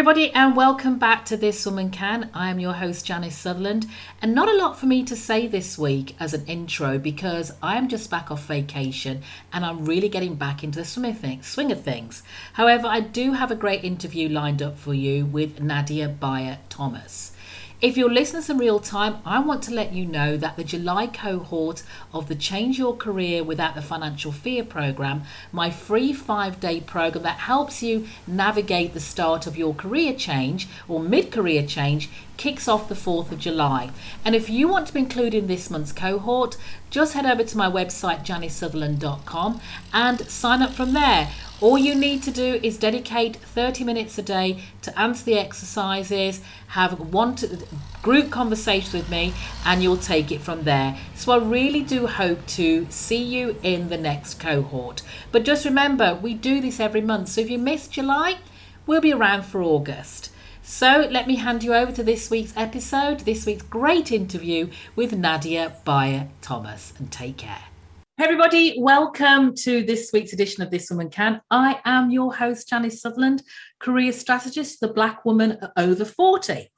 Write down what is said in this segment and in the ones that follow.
everybody, and welcome back to This Woman Can. I am your host, Janice Sutherland, and not a lot for me to say this week as an intro because I am just back off vacation and I'm really getting back into the swing of things. However, I do have a great interview lined up for you with Nadia Bayer Thomas. If you're listening in real time, I want to let you know that the July cohort of the Change Your Career Without the Financial Fear program, my free five day program that helps you navigate the start of your career change or mid career change, kicks off the 4th of July. And if you want to be included in this month's cohort, just head over to my website, janicesutherland.com, and sign up from there. All you need to do is dedicate 30 minutes a day to answer the exercises, have one to, group conversation with me, and you'll take it from there. So I really do hope to see you in the next cohort. But just remember, we do this every month. So if you miss July, we'll be around for August. So let me hand you over to this week's episode, this week's great interview with Nadia Bayer Thomas, and take care. Hey everybody, welcome to this week's edition of This Woman Can. I am your host, Janice Sutherland, career strategist, the black woman over 40.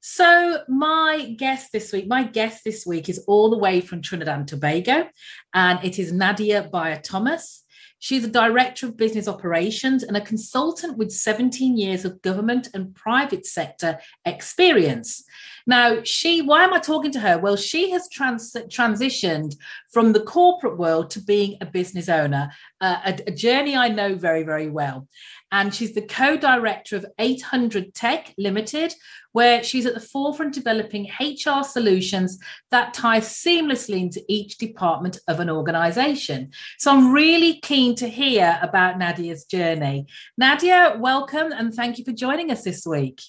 So, my guest this week, my guest this week is all the way from Trinidad and Tobago, and it is Nadia Bayer Thomas. She's a director of business operations and a consultant with 17 years of government and private sector experience. Now, she, why am I talking to her? Well, she has trans- transitioned from the corporate world to being a business owner, uh, a, a journey I know very, very well and she's the co-director of 800 Tech Limited, where she's at the forefront developing HR solutions that tie seamlessly into each department of an organization. So I'm really keen to hear about Nadia's journey. Nadia, welcome and thank you for joining us this week.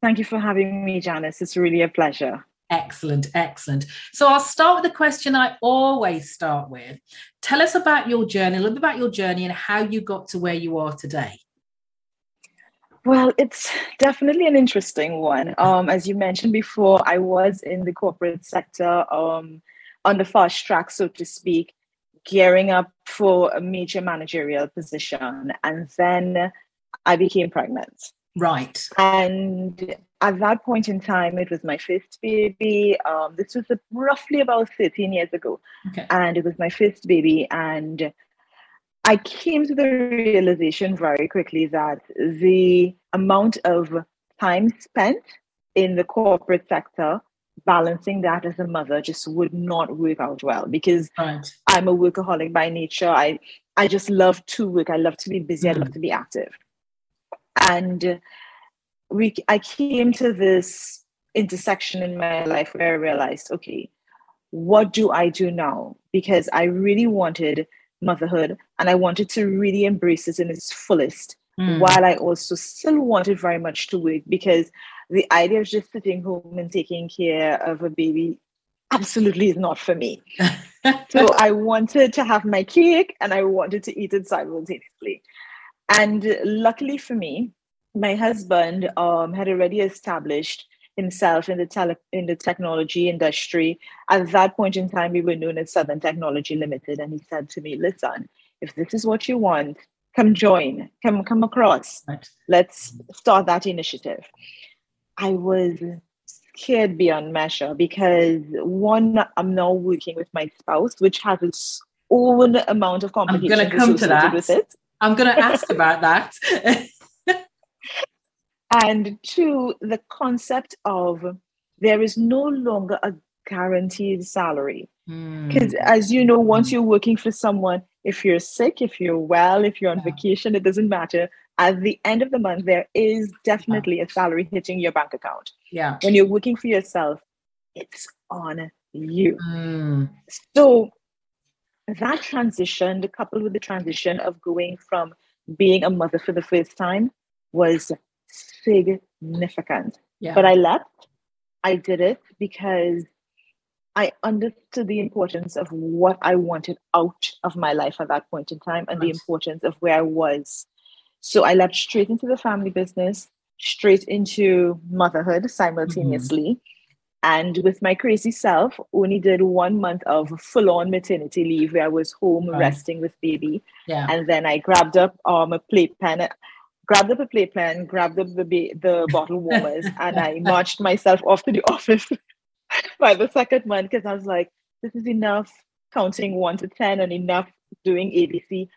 Thank you for having me, Janice. It's really a pleasure. Excellent, excellent. So I'll start with the question I always start with. Tell us about your journey, a little bit about your journey and how you got to where you are today. Well, it's definitely an interesting one. Um, as you mentioned before, I was in the corporate sector um, on the fast track, so to speak, gearing up for a major managerial position. And then I became pregnant. Right. And at that point in time, it was my first baby. Um, this was a, roughly about 13 years ago. Okay. And it was my first baby. And I came to the realization very quickly that the amount of time spent in the corporate sector balancing that as a mother just would not work out well because right. I'm a workaholic by nature. I I just love to work. I love to be busy. Mm. I love mm. to be active. And we I came to this intersection in my life where I realized, okay, what do I do now? Because I really wanted motherhood and I wanted to really embrace it in its fullest mm. while I also still wanted very much to work because the idea of just sitting home and taking care of a baby absolutely is not for me. so I wanted to have my cake and I wanted to eat it simultaneously. And luckily for me, my husband um, had already established himself in the tele- in the technology industry. At that point in time, we were known as Southern Technology Limited, and he said to me, "Listen, if this is what you want, come join, come come across. Right. Let's start that initiative." I was scared beyond measure because one, I'm now working with my spouse, which has its own amount of complications. I'm going to come to that. I'm going to ask about that. And two, the concept of there is no longer a guaranteed salary. Because mm. as you know, once you're working for someone, if you're sick, if you're well, if you're on yeah. vacation, it doesn't matter. At the end of the month, there is definitely a salary hitting your bank account. Yeah. When you're working for yourself, it's on you. Mm. So that transition, coupled with the transition of going from being a mother for the first time, was significant. Yeah. But I left. I did it because I understood the importance of what I wanted out of my life at that point in time and right. the importance of where I was. So I left straight into the family business, straight into motherhood simultaneously. Mm-hmm. And with my crazy self, only did one month of full on maternity leave where I was home right. resting with baby. Yeah. And then I grabbed up um, a playpen grabbed up a playpen, grabbed up the the bottle warmers, and I marched myself off to the office by the second month because I was like, this is enough counting one to ten and enough doing ABC.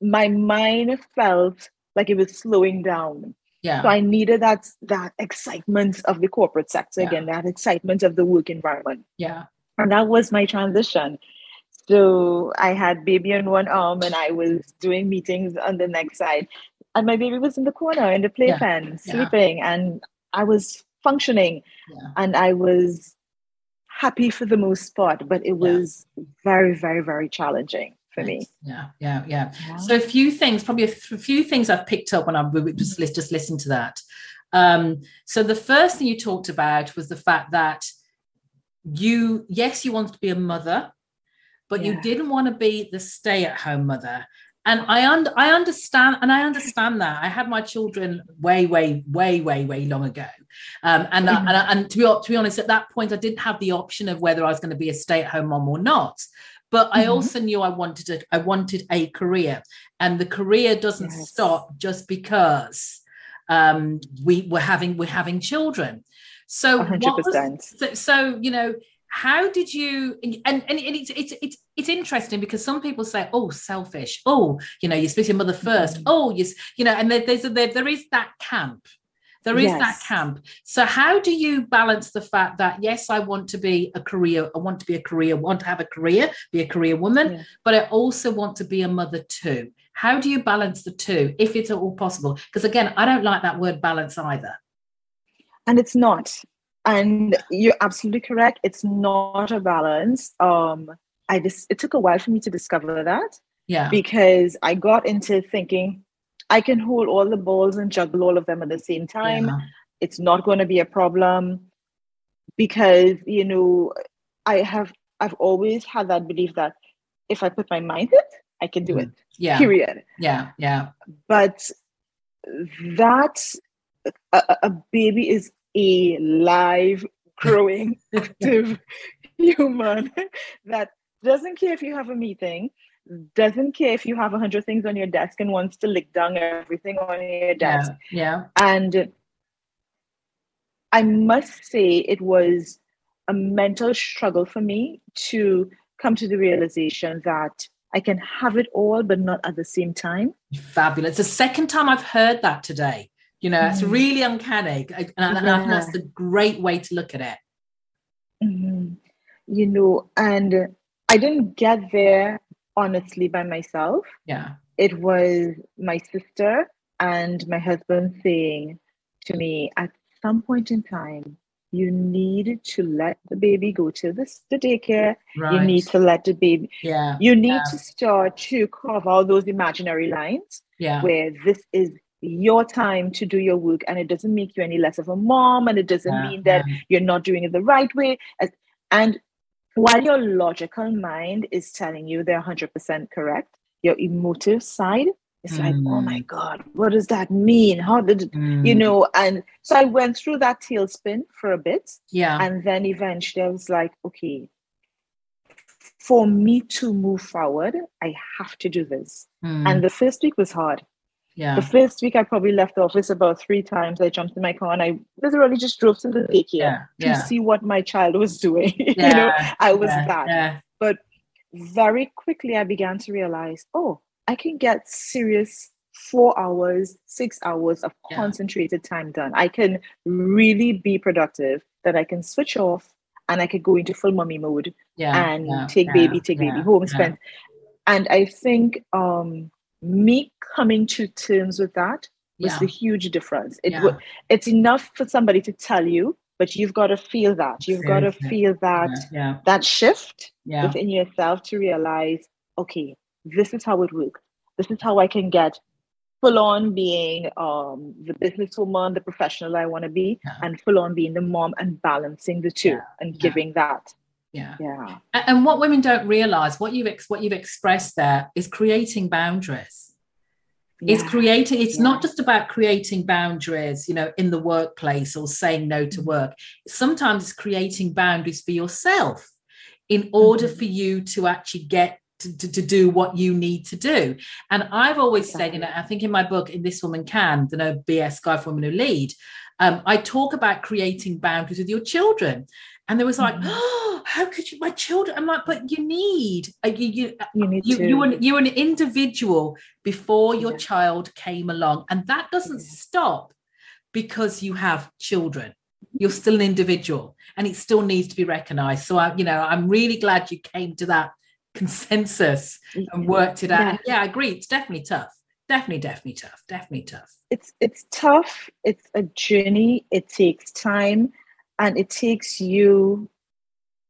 My mind felt like it was slowing down. Yeah. So I needed that that excitement of the corporate sector yeah. again, that excitement of the work environment. Yeah. And that was my transition. So I had baby on one arm and I was doing meetings on the next side. And my baby was in the corner in the playpen, yeah. sleeping. Yeah. And I was functioning and I was happy for the most part, but it was very, very, very challenging for me. Yeah, yeah, yeah, yeah. So a few things, probably a few things I've picked up when I just just listened to that. Um, so the first thing you talked about was the fact that you, yes, you wanted to be a mother, but yeah. you didn't want to be the stay-at-home mother. And I un- I understand, and I understand that. I had my children way, way, way, way, way long ago, um, and mm-hmm. and, and to be to be honest, at that point, I didn't have the option of whether I was going to be a stay-at-home mom or not but mm-hmm. i also knew i wanted a, i wanted a career and the career doesn't yes. stop just because um, we were having we're having children so 100%. Was, so, so you know how did you and and, and it's, it's it's it's interesting because some people say oh selfish oh you know you to your mother 1st mm-hmm. oh you you know and there, there's a, there, there is that camp there is yes. that camp. So how do you balance the fact that yes, I want to be a career, I want to be a career, want to have a career, be a career woman, yeah. but I also want to be a mother too. How do you balance the two if it's at all possible? Because again, I don't like that word balance either. And it's not. And you're absolutely correct. It's not a balance. Um, I just it took a while for me to discover that. Yeah. Because I got into thinking, I can hold all the balls and juggle all of them at the same time. Yeah. It's not going to be a problem because, you know, I have, I've always had that belief that if I put my mind to it, I can do mm. it. Yeah. Period. Yeah. Yeah. But that a, a baby is a live, growing, active human that doesn't care if you have a meeting, doesn't care if you have a hundred things on your desk and wants to lick down everything on your desk. Yeah, yeah. And I must say it was a mental struggle for me to come to the realization that I can have it all, but not at the same time. Fabulous. The second time I've heard that today. You know, mm-hmm. it's really uncanny. And, and yeah. that's a great way to look at it. Mm-hmm. You know, and I didn't get there honestly by myself. Yeah. It was my sister and my husband saying to me at some point in time, you need to let the baby go to the, the daycare. Right. You need to let the baby. Yeah. You need yeah. to start to carve out those imaginary lines. Yeah. Where this is your time to do your work and it doesn't make you any less of a mom and it doesn't yeah. mean that yeah. you're not doing it the right way. And while your logical mind is telling you they're 100% correct, your emotive side is mm. like, oh my mm. God, what does that mean? How did, mm. you know? And so I went through that tailspin for a bit. Yeah. And then eventually I was like, okay, for me to move forward, I have to do this. Mm. And the first week was hard. Yeah. The first week I probably left the office about three times. I jumped in my car and I literally just drove to the daycare yeah. to yeah. see what my child was doing. Yeah. you know, I was that. But very quickly I began to realize, oh, I can get serious four hours, six hours of concentrated time done. I can really be productive, that I can switch off and I could go into full mommy mode and take baby, take baby home, spend. And I think um me coming to terms with that was yeah. the huge difference. It yeah. it's enough for somebody to tell you, but you've got to feel that. You've got to feel that yeah. that shift within yourself to realize, okay, this is how it works. This is how I can get full on being um, the businesswoman, the professional I want to be, and full on being the mom and balancing the two and giving that. Yeah. Yeah. And what women don't realize, what you've ex- what you've expressed there is creating boundaries. Yeah. It's creating, it's yeah. not just about creating boundaries, you know, in the workplace or saying no to mm-hmm. work. Sometimes it's creating boundaries for yourself in order mm-hmm. for you to actually get to, to, to, do what you need to do. And I've always exactly. said, you know, I think in my book, in This Woman Can, the No BS Guide for Women Who Lead, um, I talk about creating boundaries with your children. And there was like, mm-hmm. how could you, my children? I'm like, but you need, you, you, you, need you, you, are, you're an individual before your yeah. child came along. And that doesn't yeah. stop because you have children. You're still an individual and it still needs to be recognized. So, I, you know, I'm really glad you came to that consensus and worked it out. Yeah. yeah, I agree. It's definitely tough. Definitely, definitely tough. Definitely tough. It's it's tough. It's a journey. It takes time and it takes you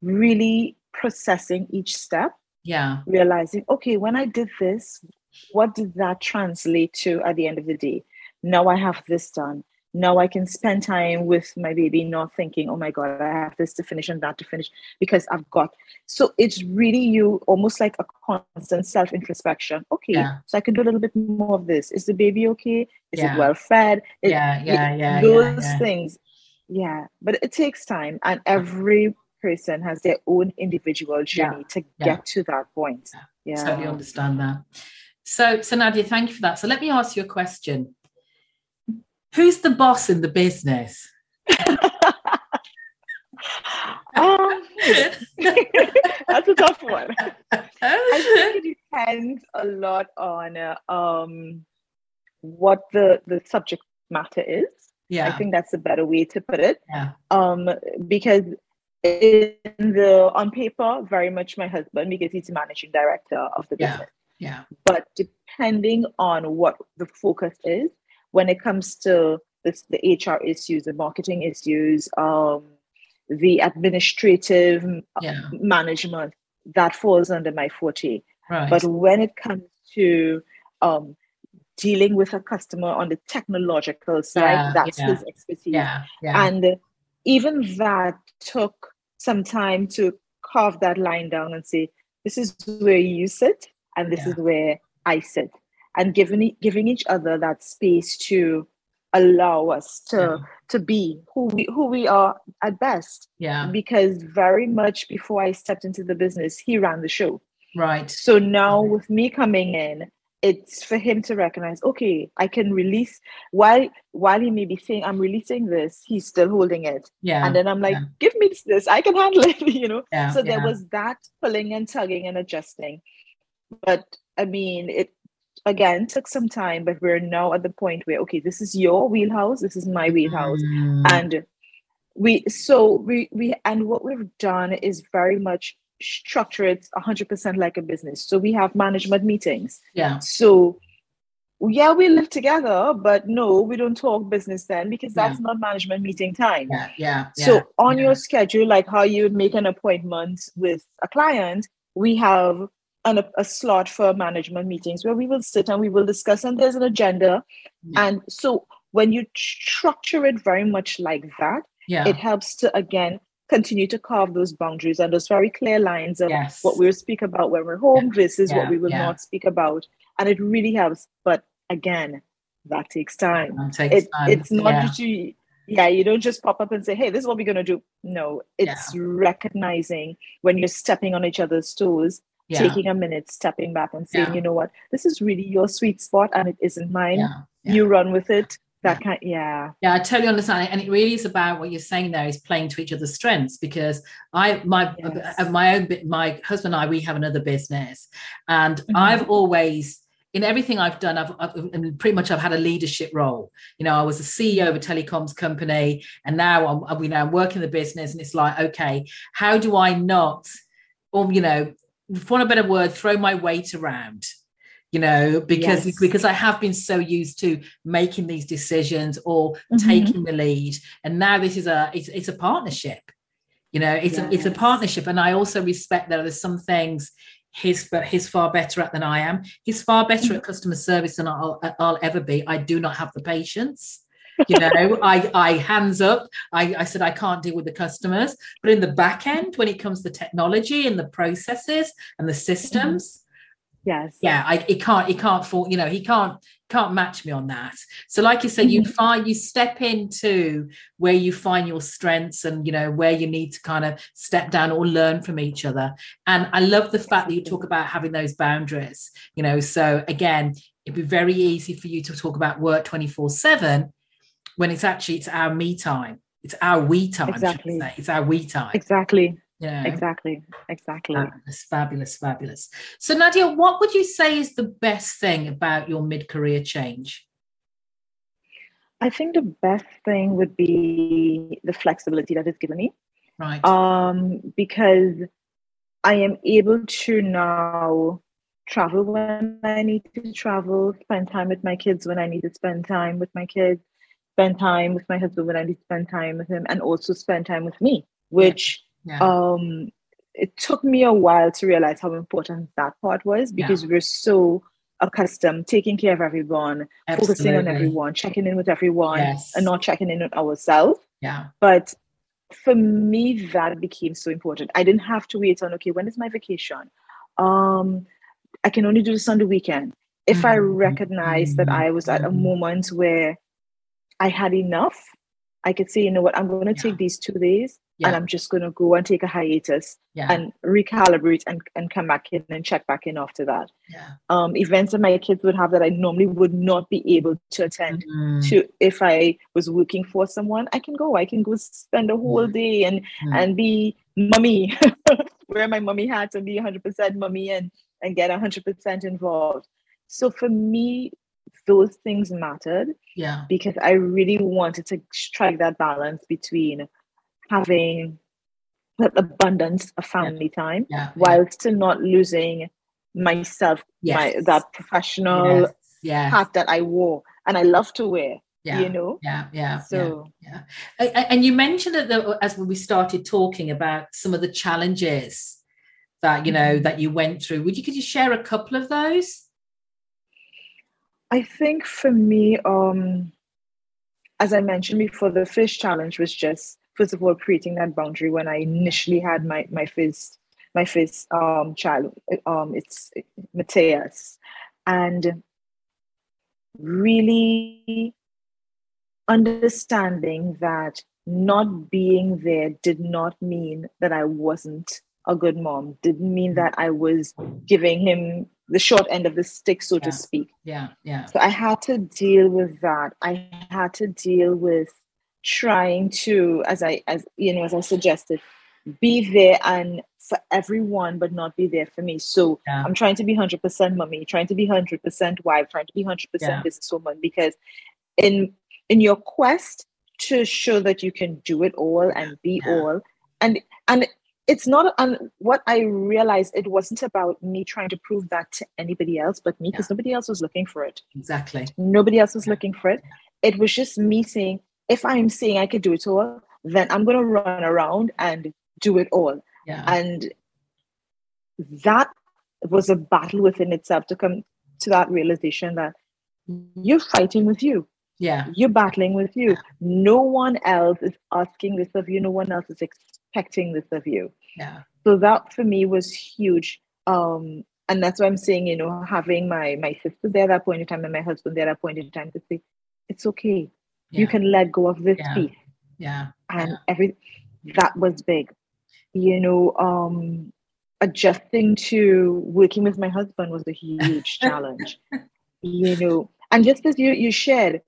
really processing each step. Yeah. Realizing, okay, when I did this, what did that translate to at the end of the day? Now I have this done now I can spend time with my baby, not thinking, oh my God, I have this to finish and that to finish because I've got. So it's really you almost like a constant self introspection. Okay, yeah. so I can do a little bit more of this. Is the baby okay? Is yeah. it well fed? yeah, yeah, yeah. Those yeah, things. Yeah, but it takes time, and every person has their own individual journey to get to that point. Yeah, totally understand that. So, so Nadia, thank you for that. So let me ask you a question Who's the boss in the business? um, that's a tough one. I think it depends a lot on uh, um, what the, the subject matter is. Yeah. I think that's a better way to put it. Yeah. Um, because in the on paper, very much my husband because he's the managing director of the business. Yeah. But depending on what the focus is, when it comes to this, the HR issues, the marketing issues, um, the administrative yeah. management, that falls under my forte. Right. But when it comes to um, dealing with a customer on the technological side, yeah, that's his expertise. Yeah, and even that took some time to carve that line down and say, this is where you sit and this is where I sit and giving giving each other that space to allow us to yeah. to be who we who we are at best. Yeah. Because very much before I stepped into the business, he ran the show. Right. So now with me coming in, it's for him to recognize, okay, I can release while while he may be saying I'm releasing this, he's still holding it. Yeah. And then I'm like, yeah. give me this, I can handle it, you know. Yeah. So there was that pulling and tugging and adjusting. But I mean, it again took some time but we're now at the point where okay this is your wheelhouse this is my wheelhouse mm. and we so we we and what we've done is very much structure it 100% like a business. So we have management meetings. Yeah. So yeah we live together but no we don't talk business then because that's yeah. not management meeting time. Yeah yeah, yeah so on yeah. your schedule like how you would make an appointment with a client we have an, a slot for management meetings where we will sit and we will discuss and there's an agenda. And so when you structure it very much like that it helps to again continue to carve those boundaries and those very clear lines of yes. what we'll speak about when we're home yeah. this is what we will not speak about and it really helps but again that takes time, takes it, time. it's not just you yeah you don't just pop up and say hey this is what we're going to do no it's recognizing when you're stepping on each other's toes yeah. taking a minute, stepping back and saying, yeah. you know what, this is really your sweet spot and it isn't mine. Yeah. You run with it. That kind, yeah. Yeah, I totally understand. And it really is about what you're saying there is playing to each other's strengths because I, my, yes. my own, my husband and I, we have another business, and mm-hmm. I've always in everything I've done, I've, I've, pretty much I've had a leadership role. You know, I was a CEO of a telecoms company, and now I'm you know I'm working the business, and it's like, okay, how do I not, or you know, for a better word, throw my weight around you know because yes. because i have been so used to making these decisions or mm-hmm. taking the lead. And now this is a it's, it's a partnership. You know it's yes. a, it's a partnership. And i also respect that there's some things he's but he's far better at than i am. He's far better mm-hmm. at customer service than I'll, I'll ever be. I do not have the patience. You know i i hands up. I, I said i can't deal with the customers. But in the back end when it comes to technology and the processes and the systems Yes. Yeah, I he can't he can't fall, you know, he can't can't match me on that. So like you said, you mm-hmm. find you step into where you find your strengths and you know where you need to kind of step down or learn from each other. And I love the fact that you talk about having those boundaries, you know. So again, it'd be very easy for you to talk about work 24-7 when it's actually it's our me time. It's our we time. Exactly. It's our we time. Exactly. Yeah. Exactly. Exactly. Fabulous, fabulous, fabulous. So, Nadia, what would you say is the best thing about your mid career change? I think the best thing would be the flexibility that it's given me. Right. Um, because I am able to now travel when I need to travel, spend time with my kids when I need to spend time with my kids, spend time with my husband when I need to spend time with him, and also spend time with me, which yeah. Um, it took me a while to realize how important that part was because yeah. we're so accustomed taking care of everyone, Absolutely. focusing on everyone, checking in with everyone, yes. and not checking in on ourselves. Yeah. But for me, that became so important. I didn't have to wait on okay, when is my vacation? Um, I can only do this on the weekend. If mm-hmm. I recognize mm-hmm. that I was at a mm-hmm. moment where I had enough, I could say, you know what, I'm going to yeah. take these two days yeah. and I'm just going to go and take a hiatus yeah. and recalibrate and, and come back in and check back in after that. Yeah. Um, events that my kids would have that I normally would not be able to attend mm-hmm. to if I was working for someone, I can go. I can go spend a whole day and mm-hmm. and be mummy, wear my mummy hat and be 100% mummy and and get 100% involved. So for me, those things mattered. Yeah. Because I really wanted to strike that balance between having that abundance of family yeah. time yeah. while yeah. still not losing myself, yes. my that professional yes. Yes. hat that I wore and I love to wear. Yeah, you know yeah yeah so yeah, yeah. and you mentioned it as we started talking about some of the challenges that you know mm-hmm. that you went through would you could you share a couple of those i think for me um as i mentioned before the first challenge was just first of all creating that boundary when I initially had my my first my first um, child. Um, it's Matthias, and really understanding that not being there did not mean that I wasn't a good mom. Didn't mean mm-hmm. that I was giving him the short end of the stick, so yeah. to speak. Yeah, yeah. So I had to deal with that. I had to deal with trying to, as I as you know, as I suggested, be there and for everyone, but not be there for me. So yeah. I'm trying to be hundred percent mommy, trying to be hundred percent wife, trying to be hundred percent businesswoman. Because in in your quest to show that you can do it all and be yeah. all, and and it's not and what i realized it wasn't about me trying to prove that to anybody else but me because yeah. nobody else was looking for it exactly nobody else was yeah. looking for it it was just me saying if I'm saying I could do it all, then I'm going to run around and do it all. Yeah. And that was a battle within itself to come to that realization that you're fighting with you. Yeah. You're battling with you. No one else is asking this of you. No one else is this of you. Yeah. So that for me was huge. Um, and that's why I'm saying, you know, having my my sister there at that point in time and my husband there at that point in time to say, it's okay yeah. you can let go of this yeah. piece yeah and yeah. every that was big you know um adjusting to working with my husband was a huge challenge you know and just as you you shared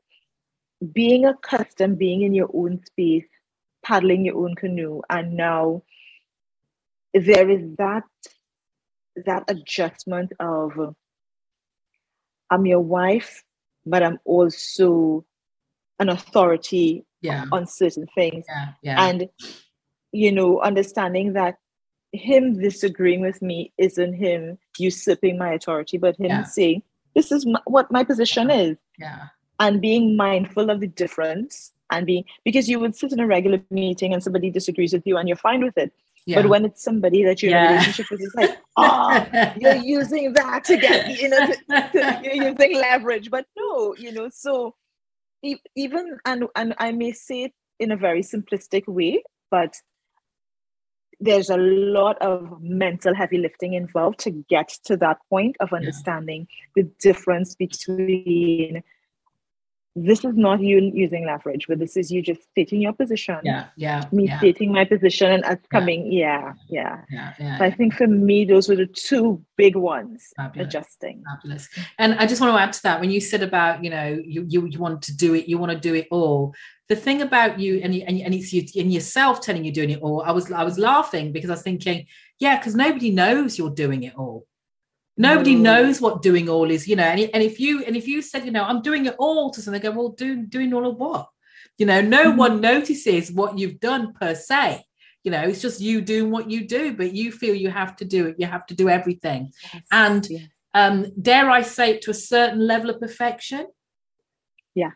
being accustomed being in your own space paddling your own canoe and now there is that that adjustment of i'm your wife but i'm also an authority yeah. on certain things. Yeah, yeah. And, you know, understanding that him disagreeing with me isn't him usurping my authority, but him saying, this is my, what my position is. Yeah. And being mindful of the difference and being, because you would sit in a regular meeting and somebody disagrees with you and you're fine with it. Yeah. But when it's somebody that you're yeah. in a relationship with, it's like, oh, you're using that to get, you know, to, to, you're using leverage. But no, you know, so even and and I may say it in a very simplistic way, but there's a lot of mental heavy lifting involved to get to that point of understanding yeah. the difference between this is not you using leverage, but this is you just stating your position. Yeah, yeah. Me yeah. stating my position and us coming, yeah, yeah. yeah, yeah, so I think for me, those were the two big ones. Fabulous. Adjusting. Fabulous. And I just want to add to that when you said about you know you you, you want to do it, you want to do it all. The thing about you and and, and it's you in yourself telling you doing it all. I was I was laughing because I was thinking, yeah, because nobody knows you're doing it all nobody no. knows what doing all is you know and, and if you and if you said you know i'm doing it all to something go well do, doing all of what you know no mm-hmm. one notices what you've done per se you know it's just you doing what you do but you feel you have to do it you have to do everything yes. and yes. um dare i say it to a certain level of perfection yeah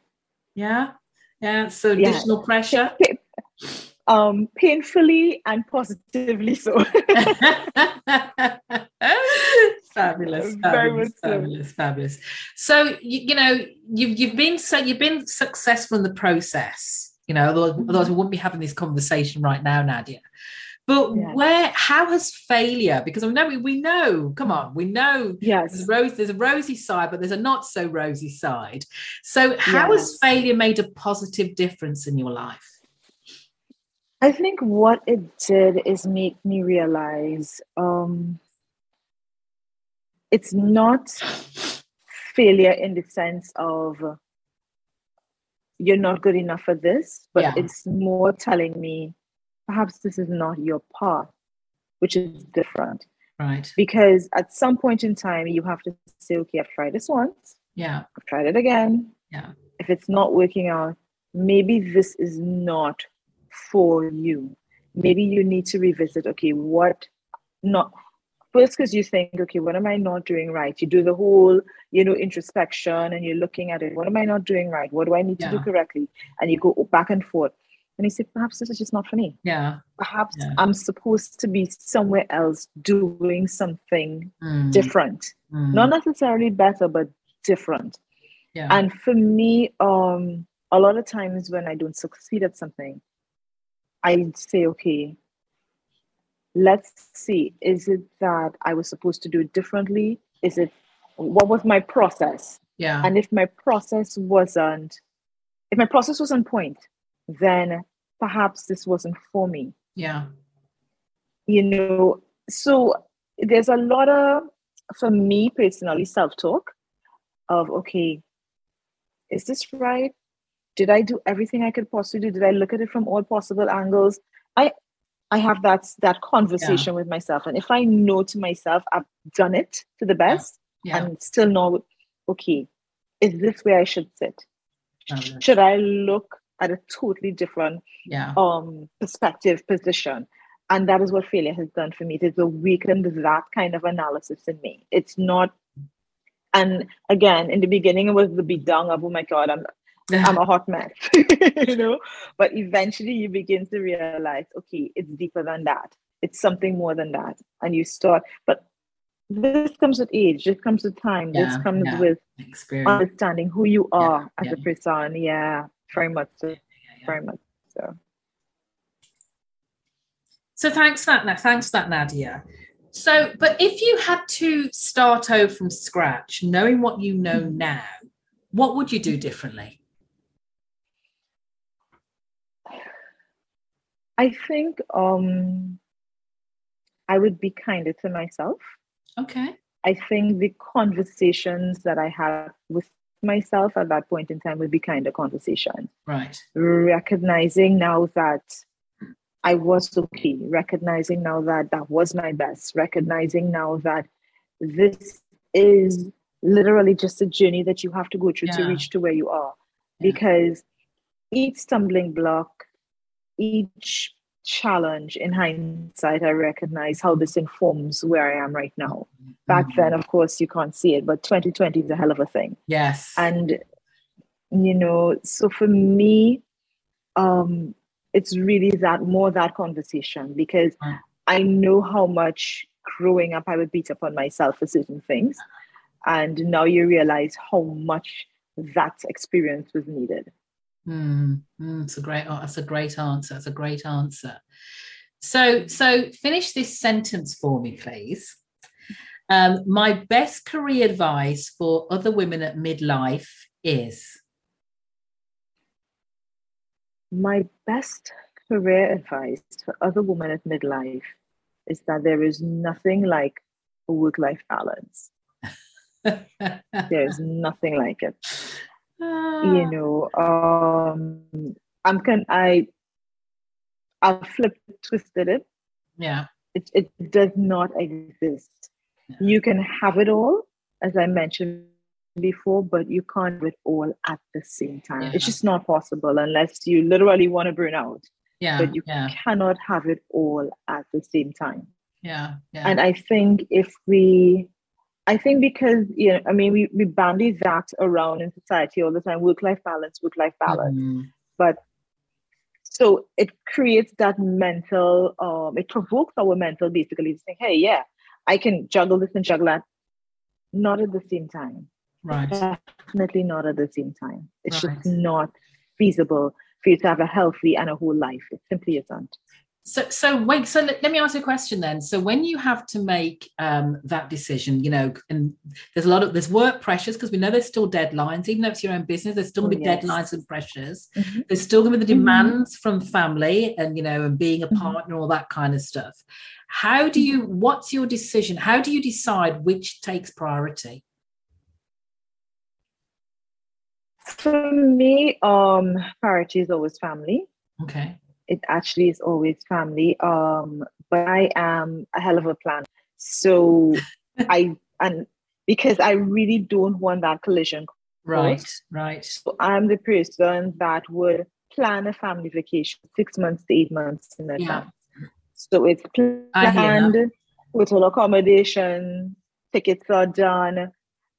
yeah yeah so additional yeah. pressure um painfully and positively so. Fabulous fabulous fabulous fabulous. So you, you, know you've you've been so you've been successful in the process you know otherwise, mm-hmm. otherwise we wouldn't be having this conversation right now nadia. But yeah. where how has failure because i know we, we know come on we know yes. there's a, rose, there's a rosy side but there's a not so rosy side. So how yes. has failure made a positive difference in your life I think what it did is make me realize um, it's not failure in the sense of you're not good enough for this, but yeah. it's more telling me perhaps this is not your path, which is different. Right. Because at some point in time, you have to say, okay, I've tried this once. Yeah. I've tried it again. Yeah. If it's not working out, maybe this is not for you. Maybe you need to revisit, okay, what not first because you think okay what am i not doing right you do the whole you know introspection and you're looking at it what am i not doing right what do i need yeah. to do correctly and you go back and forth and you say perhaps this is just not for me yeah perhaps yeah. i'm supposed to be somewhere else doing something mm. different mm. not necessarily better but different yeah. and for me um a lot of times when i don't succeed at something i say okay let's see is it that i was supposed to do it differently? Is it what was my process? Yeah. And if my process wasn't if my process was on point then perhaps this wasn't for me. Yeah. You know so there's a lot of for me personally self-talk of okay is this right did i do everything i could possibly do did i look at it from all possible angles i I have that that conversation yeah. with myself. And if I know to myself I've done it to the best yeah. Yeah. and still know, okay, is this where I should sit? Should I look at a totally different um perspective position? And that is what failure has done for me. It has awakened that kind of analysis in me. It's not and again, in the beginning, it was the beat down of, oh my God, I'm I'm a hot mess, you know. But eventually you begin to realize, okay, it's deeper than that. It's something more than that. And you start, but this comes with age, this comes with time, yeah, this comes yeah. with Experience. understanding who you are yeah, as a person. Yeah, very much so. Very much so. So thanks for that. Thanks that, Nadia. So, but if you had to start over from scratch, knowing what you know mm-hmm. now, what would you do differently? I think um, I would be kinder to myself. Okay. I think the conversations that I had with myself at that point in time would be kind of conversations. Right. Recognizing now that I was okay, recognizing now that that was my best, recognizing now that this is literally just a journey that you have to go through yeah. to reach to where you are. Yeah. Because each stumbling block each challenge in hindsight, I recognize how this informs where I am right now. Back mm-hmm. then, of course, you can't see it, but 2020 is a hell of a thing. Yes. And, you know, so for me, um, it's really that more that conversation because mm. I know how much growing up I would beat up on myself for certain things. And now you realize how much that experience was needed. Mm, mm, it's a great. That's a great answer. That's a great answer. So, so finish this sentence for me, please. Um, my best career advice for other women at midlife is. My best career advice for other women at midlife is that there is nothing like a work life balance. There's nothing like it. You know, um, I'm can I I flipped twisted it. Yeah. It it does not exist. Yeah. You can have it all, as I mentioned before, but you can't have it all at the same time. Yeah. It's just not possible unless you literally want to burn out. Yeah. But you yeah. cannot have it all at the same time. Yeah. yeah. And I think if we I think because you know, I mean, we, we bandy that around in society all the time, work life balance, work life balance. Mm-hmm. But so it creates that mental, um, it provokes our mental basically to think, hey, yeah, I can juggle this and juggle that. Not at the same time. Right. Definitely not at the same time. It's right. just not feasible for you to have a healthy and a whole life. It simply isn't. So, so wait. So let, let, me ask you a question then. So, when you have to make um, that decision, you know, and there's a lot of there's work pressures because we know there's still deadlines. Even though it's your own business, there's still going to be oh, yes. deadlines and pressures. Mm-hmm. There's still going to be the mm-hmm. demands mm-hmm. from family and you know, and being a mm-hmm. partner, all that kind of stuff. How do you? What's your decision? How do you decide which takes priority? For me, um, priority is always family. Okay it actually is always family. Um, but I am a hell of a plan. So I and because I really don't want that collision. Right, course. right. So I'm the person that would plan a family vacation six months to eight months in advance. Yeah. So it's planned, hotel accommodation, tickets are done.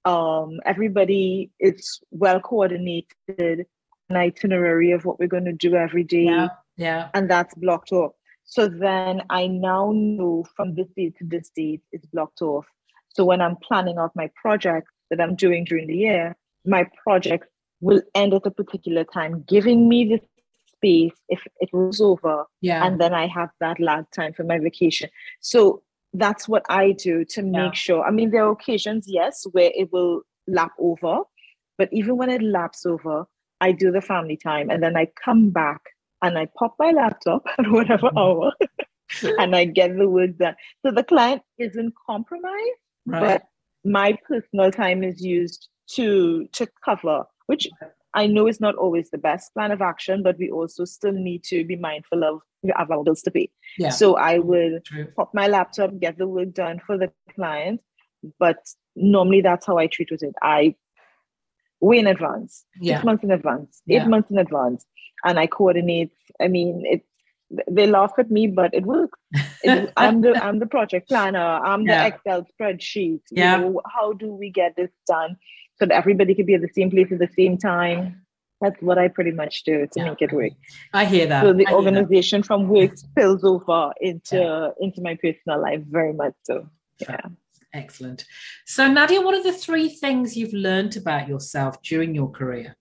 Um, everybody is well coordinated, an itinerary of what we're going to do every day. Yeah. Yeah. And that's blocked off. So then I now know from this date to this date it's blocked off. So when I'm planning out my project that I'm doing during the year, my project will end at a particular time, giving me the space if it rolls over. Yeah. And then I have that lag time for my vacation. So that's what I do to make yeah. sure. I mean, there are occasions, yes, where it will lap over, but even when it laps over, I do the family time and then I come back and I pop my laptop at whatever mm-hmm. hour and I get the work done. So the client isn't compromised, right. but my personal time is used to to cover, which I know is not always the best plan of action, but we also still need to be mindful of our bills to pay. Yeah. So I will True. pop my laptop, get the work done for the client, but normally that's how I treat with it. I way in advance, yeah. six months in advance, eight yeah. months in advance and I coordinate. I mean, it. They laugh at me, but it works. It, I'm the I'm the project planner. I'm the Excel spreadsheet. Yeah. You know, how do we get this done so that everybody can be at the same place at the same time? That's what I pretty much do to yeah. make it work. I hear that. So the I organization from work spills over into yeah. into my personal life very much so. Yeah. Excellent. So Nadia, what are the three things you've learned about yourself during your career?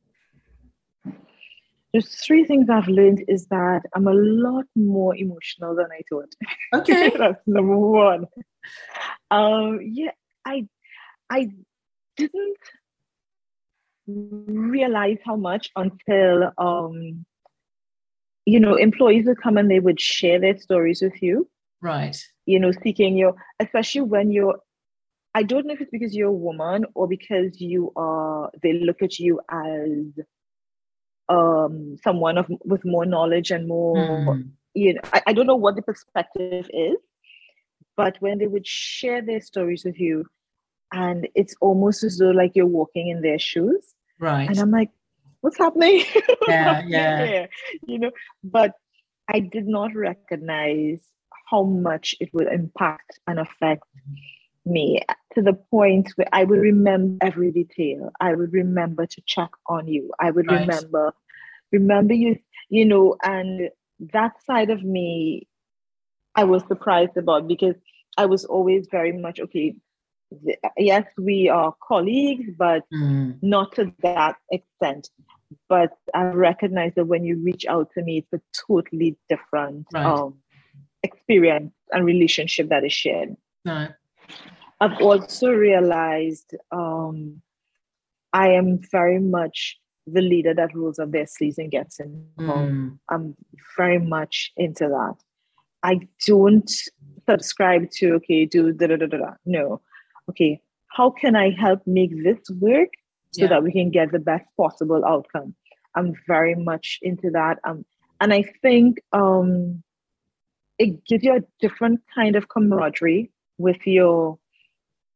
There's three things I've learned is that I'm a lot more emotional than I thought. Okay. That's number one. Um, yeah, I I didn't realize how much until um you know employees would come and they would share their stories with you. Right. You know, seeking your especially when you're I don't know if it's because you're a woman or because you are they look at you as um, someone of with more knowledge and more mm. you know I, I don't know what the perspective is but when they would share their stories with you and it's almost as though like you're walking in their shoes right and i'm like what's happening yeah yeah here? you know but i did not recognize how much it would impact and affect me to the point where I would remember every detail. I would remember to check on you. I would right. remember, remember you, you know, and that side of me, I was surprised about because I was always very much okay. Yes, we are colleagues, but mm. not to that extent. But I recognize that when you reach out to me, it's a totally different right. um, experience and relationship that is shared. No. I've also realized um, I am very much the leader that rolls up their sleeves and gets involved. Mm. I'm very much into that. I don't subscribe to okay, do da da da da. No, okay. How can I help make this work so yeah. that we can get the best possible outcome? I'm very much into that. Um, and I think um, it gives you a different kind of camaraderie with your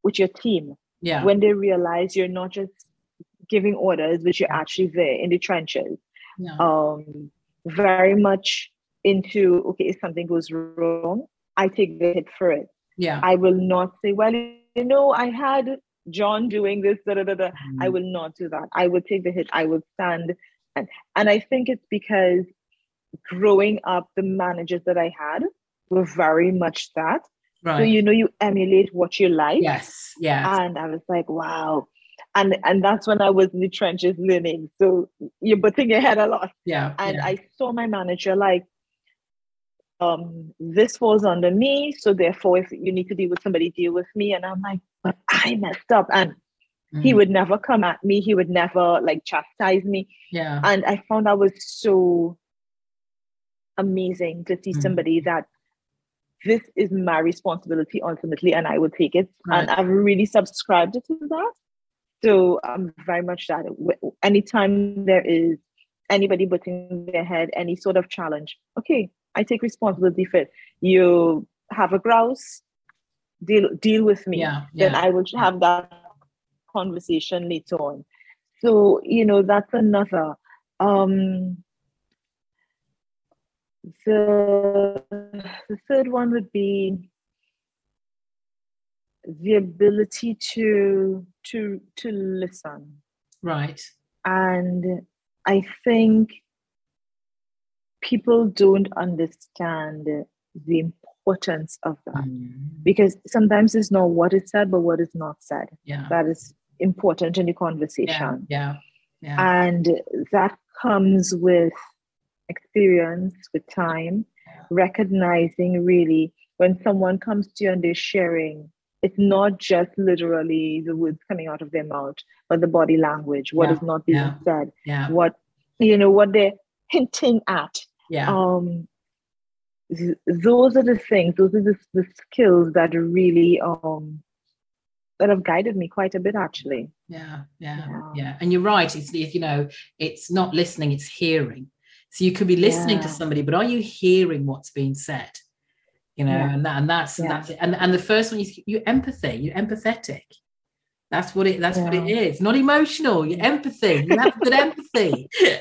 with your team. Yeah. When they realize you're not just giving orders, but you're actually there in the trenches. Yeah. Um, very much into okay, if something goes wrong, I take the hit for it. Yeah. I will not say, well, you know, I had John doing this, da, da, da, da. Mm. I will not do that. I will take the hit. I will stand. And, and I think it's because growing up, the managers that I had were very much that. Right. So you know you emulate what you like. Yes. Yeah. And I was like, wow. And and that's when I was in the trenches learning. So you're butting your head a lot. Yeah. And yeah. I saw my manager like, um, this falls under me. So therefore, if you need to deal with somebody, deal with me. And I'm like, but I messed up. And mm. he would never come at me. He would never like chastise me. Yeah. And I found that was so amazing to see mm. somebody that this is my responsibility ultimately, and I will take it. Right. And I've really subscribed to that. So I'm very much that. Anytime there is anybody putting their head, any sort of challenge, okay, I take responsibility for it. You have a grouse, deal deal with me. Yeah, yeah. Then I will have that conversation later on. So you know that's another. Um, the, the third one would be the ability to to to listen. Right. And i think people don't understand the importance of that. Mm. because sometimes it's not what is said but what is not said. Yeah. That is important in the conversation. Yeah yeah, yeah. and that comes with experience with time, recognizing really when someone comes to you and they're sharing, it's not just literally the words coming out of their mouth, but the body language, what yeah. is not being yeah. said, yeah. what you know, what they're hinting at. Yeah. Um, th- those are the things, those are the, the skills that really um that have guided me quite a bit actually. Yeah, yeah, yeah. yeah. And you're right. It's you know, it's not listening, it's hearing. So you could be listening yeah. to somebody, but are you hearing what's being said? You know, yeah. and that and that's yeah. that's it. And and the first one is you empathy, you're empathetic. That's what it that's what it is. Not emotional, you're empathy. You have good empathy.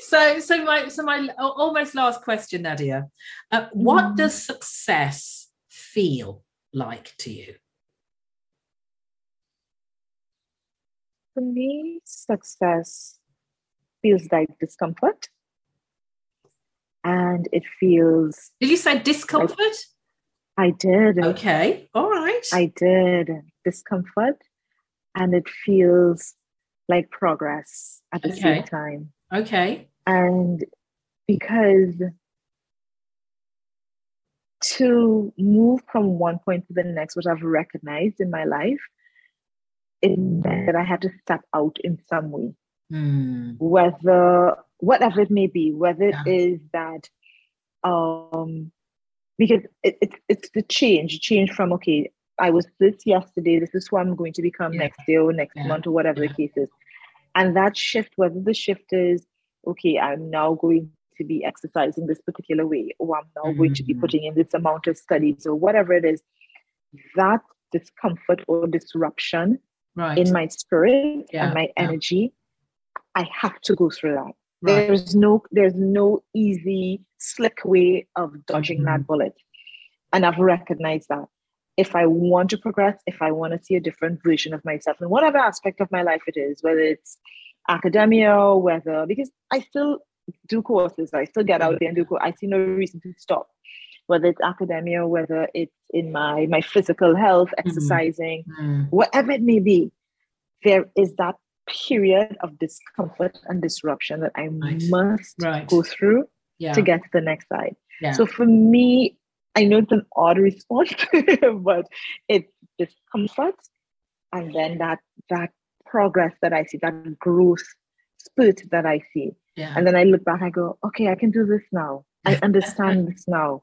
so so my so my almost last question, Nadia. Uh, what mm. does success feel like to you? For me, success feels like discomfort. And it feels. Did you say discomfort? Like I did. Okay. All right. I did. Discomfort. And it feels like progress at the okay. same time. Okay. And because to move from one point to the next, which I've recognized in my life, it meant that I had to step out in some way mm. whether whatever it may be, whether yeah. it is that um because it, it, it's the change, change from okay, I was this yesterday, this is who I'm going to become yeah. next year or next yeah. month or whatever the case is. And that shift, whether the shift is okay, I'm now going to be exercising this particular way, or I'm now mm-hmm. going to be mm-hmm. putting in this amount of studies, or whatever it is, that discomfort or disruption right. in my spirit yeah. and my energy I have to go through that. Right. There's no there's no easy slick way of dodging mm-hmm. that bullet. And I've recognized that. If I want to progress, if I want to see a different version of myself in whatever aspect of my life it is, whether it's academia, or whether because I still do courses, I still get out there and do courses. I see no reason to stop. Whether it's academia, whether it's in my my physical health, mm-hmm. exercising, mm-hmm. whatever it may be, there is that period of discomfort and disruption that I right. must right. go through yeah. to get to the next side. Yeah. So for me, I know it's an odd response, but it's discomfort and then that that progress that I see, that growth spurt that I see. Yeah. And then I look back, I go, okay, I can do this now. I understand this now.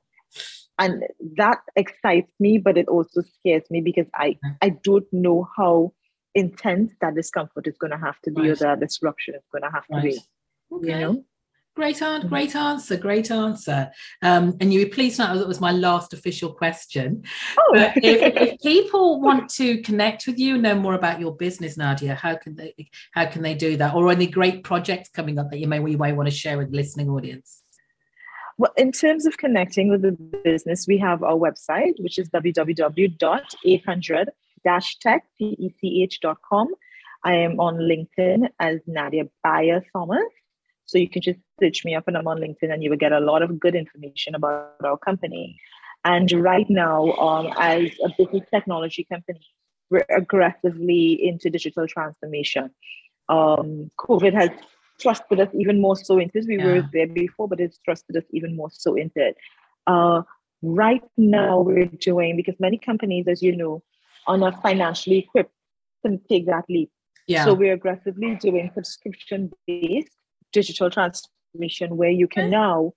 And that excites me, but it also scares me because I, I don't know how intense that discomfort is going to have to be right. or that disruption is going to have right. to be. Okay. You know? Great, an- mm-hmm. great answer, great answer. Um, and you please know that was my last official question. Oh. if, if, people want to connect with you, know more about your business, Nadia, how can they how can they do that? Or any great projects coming up that you may you may want to share with the listening audience? Well, in terms of connecting with the business, we have our website, which is www.800-tech.com. I am on LinkedIn as Nadia Bayer Thomas. So you can just search me up and I'm on LinkedIn and you will get a lot of good information about our company. And right now, um, as a business technology company, we're aggressively into digital transformation. Um, COVID has trusted us even more so into it. We yeah. were there before, but it's trusted us even more so into it. Uh, right now, we're doing, because many companies, as you know, are not financially equipped to take that leap. Yeah. So we're aggressively doing subscription based digital transformation where you can now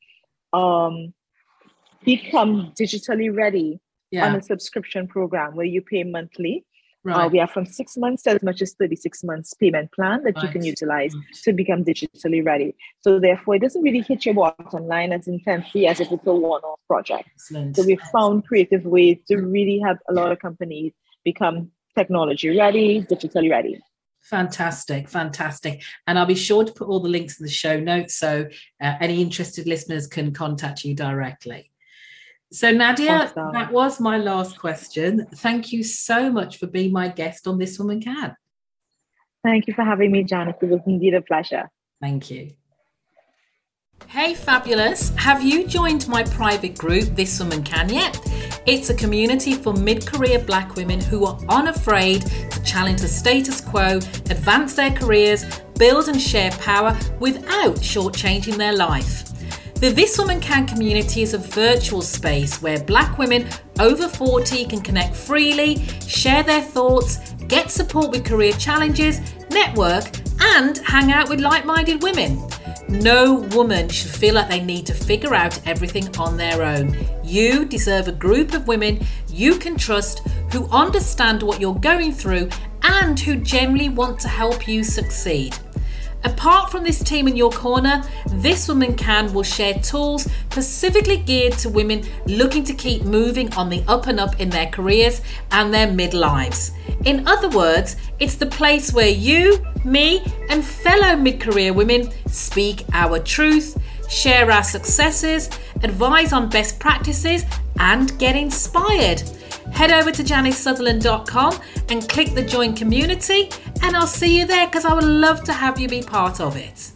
um, become digitally ready yeah. on a subscription program where you pay monthly. Uh, right. Uh, we have from six months to as much as 36 months payment plan that right. you can utilize right. to become digitally ready. So therefore, it doesn't really hit your bottom line as intensely as if it's a one-off project. Excellent. So we found creative ways to really help a lot of companies become technology ready, digitally ready. Fantastic, fantastic. And I'll be sure to put all the links in the show notes so uh, any interested listeners can contact you directly. So, Nadia, that was my last question. Thank you so much for being my guest on This Woman Can. Thank you for having me, Janice. It was indeed a pleasure. Thank you. Hey, fabulous. Have you joined my private group, This Woman Can, yet? It's a community for mid career black women who are unafraid to challenge the status quo, advance their careers, build and share power without shortchanging their life. The This Woman Can community is a virtual space where black women over 40 can connect freely, share their thoughts, get support with career challenges, network, and hang out with like minded women. No woman should feel like they need to figure out everything on their own. You deserve a group of women you can trust who understand what you're going through and who genuinely want to help you succeed. Apart from this team in your corner, This Woman Can will share tools specifically geared to women looking to keep moving on the up and up in their careers and their midlives. In other words, it's the place where you, me, and fellow mid career women speak our truth, share our successes, advise on best practices, and get inspired. Head over to janicesutherland.com and click the join community, and I'll see you there because I would love to have you be part of it.